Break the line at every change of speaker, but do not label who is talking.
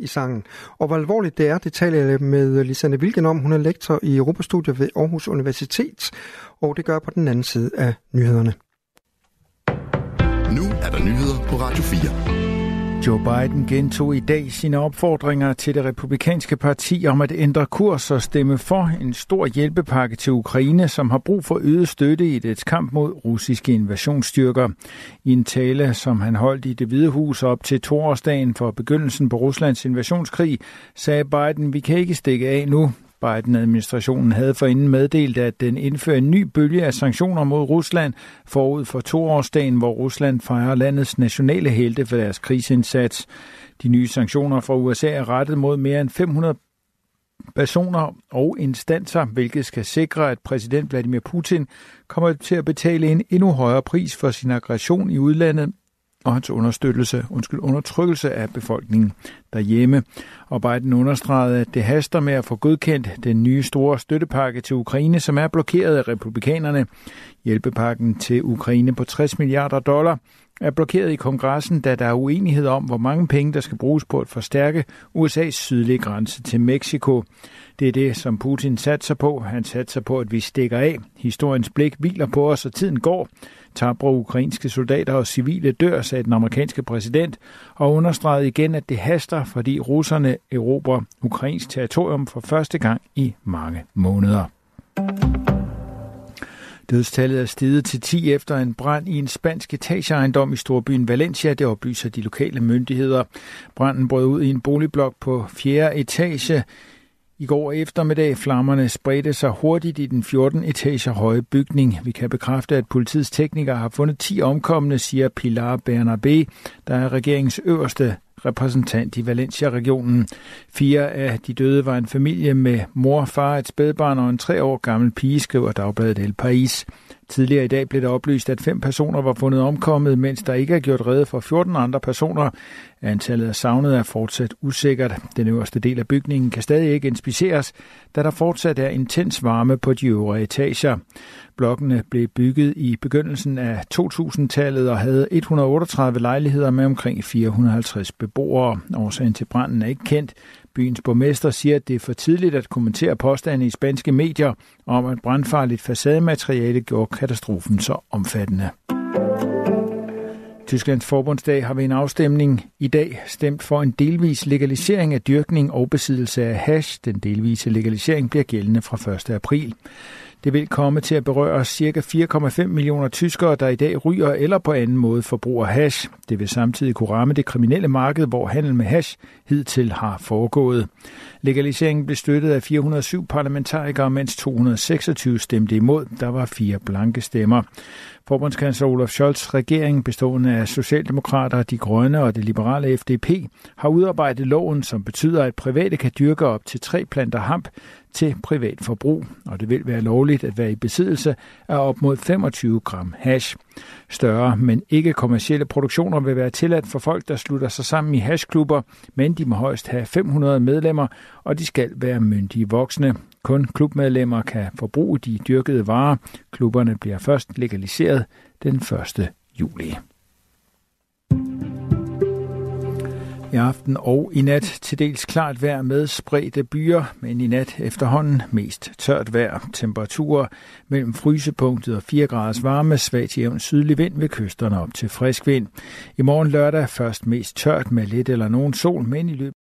i sangen. Og hvor alvorligt det er, det taler jeg med Lisanne Wilken om. Hun er lektor i Europastudier ved Aarhus Universitet, og det gør på den anden side af nyhederne.
Nu er der nyheder på Radio 4.
Joe Biden gentog i dag sine opfordringer til det republikanske parti om at ændre kurs og stemme for en stor hjælpepakke til Ukraine, som har brug for øget støtte i dets kamp mod russiske invasionsstyrker. I en tale, som han holdt i det hvide hus op til toårsdagen for begyndelsen på Ruslands invasionskrig, sagde Biden, vi kan ikke stikke af nu. Biden-administrationen havde forinden meddelt, at den indfører en ny bølge af sanktioner mod Rusland forud for toårsdagen, hvor Rusland fejrer landets nationale helte for deres krigsindsats. De nye sanktioner fra USA er rettet mod mere end 500 personer og instanser, hvilket skal sikre, at præsident Vladimir Putin kommer til at betale en endnu højere pris for sin aggression i udlandet og hans understøttelse, undskyld, undertrykkelse af befolkningen derhjemme. Og Biden understregede, at det haster med at få godkendt den nye store støttepakke til Ukraine, som er blokeret af republikanerne. Hjælpepakken til Ukraine på 60 milliarder dollar er blokeret i kongressen, da der er uenighed om, hvor mange penge, der skal bruges på at forstærke USA's sydlige grænse til Mexico. Det er det, som Putin satser på. Han satser på, at vi stikker af. Historiens blik hviler på os, og tiden går. Tabre ukrainske soldater og civile dør, sagde den amerikanske præsident, og understregede igen, at det haster, fordi russerne erobrer ukrainsk territorium for første gang i mange måneder. Dødstallet er steget til 10 efter en brand i en spansk etageejendom i storbyen Valencia, det oplyser de lokale myndigheder. Branden brød ud i en boligblok på 4. etage i går eftermiddag flammerne spredte sig hurtigt i den 14 etager høje bygning. Vi kan bekræfte, at politiets teknikere har fundet 10 omkomne, siger Pilar Bernabé, der er regeringens øverste repræsentant i Valencia-regionen. Fire af de døde var en familie med mor, far, et spædbarn og en tre år gammel pige, skriver Dagbladet El País. Tidligere i dag blev det oplyst, at fem personer var fundet omkommet, mens der ikke er gjort redde for 14 andre personer. Antallet af savnede er fortsat usikkert. Den øverste del af bygningen kan stadig ikke inspiceres, da der fortsat er intens varme på de øvre etager. Blokkene blev bygget i begyndelsen af 2000-tallet og havde 138 lejligheder med omkring 450 beboere. Årsagen til branden er ikke kendt. Byens borgmester siger, at det er for tidligt at kommentere påstande i spanske medier om, at brandfarligt facademateriale gjorde katastrofen så omfattende. Tysklands forbundsdag har ved en afstemning i dag stemt for en delvis legalisering af dyrkning og besiddelse af hash. Den delvise legalisering bliver gældende fra 1. april. Det vil komme til at berøre ca. 4,5 millioner tyskere, der i dag ryger eller på anden måde forbruger hash. Det vil samtidig kunne ramme det kriminelle marked, hvor handel med hash hidtil har foregået. Legaliseringen blev støttet af 407 parlamentarikere, mens 226 stemte imod. Der var fire blanke stemmer. Forbundskansler Olaf Scholz regering bestående af Socialdemokrater, De Grønne og det liberale FDP har udarbejdet loven, som betyder, at private kan dyrke op til tre planter hamp til privat forbrug, og det vil være lovligt at være i besiddelse af op mod 25 gram hash. Større, men ikke kommercielle produktioner vil være tilladt for folk, der slutter sig sammen i hashklubber, men de må højst have 500 medlemmer, og de skal være myndige voksne. Kun klubmedlemmer kan forbruge de dyrkede varer. Klubberne bliver først legaliseret den 1. juli. I aften og i nat til dels klart vejr med spredte byer, men i nat efterhånden mest tørt vejr. Temperaturer mellem frysepunktet og 4 graders varme, svagt jævn sydlig vind ved kysterne op til frisk vind. I morgen lørdag først mest tørt med lidt eller nogen sol, men i løbet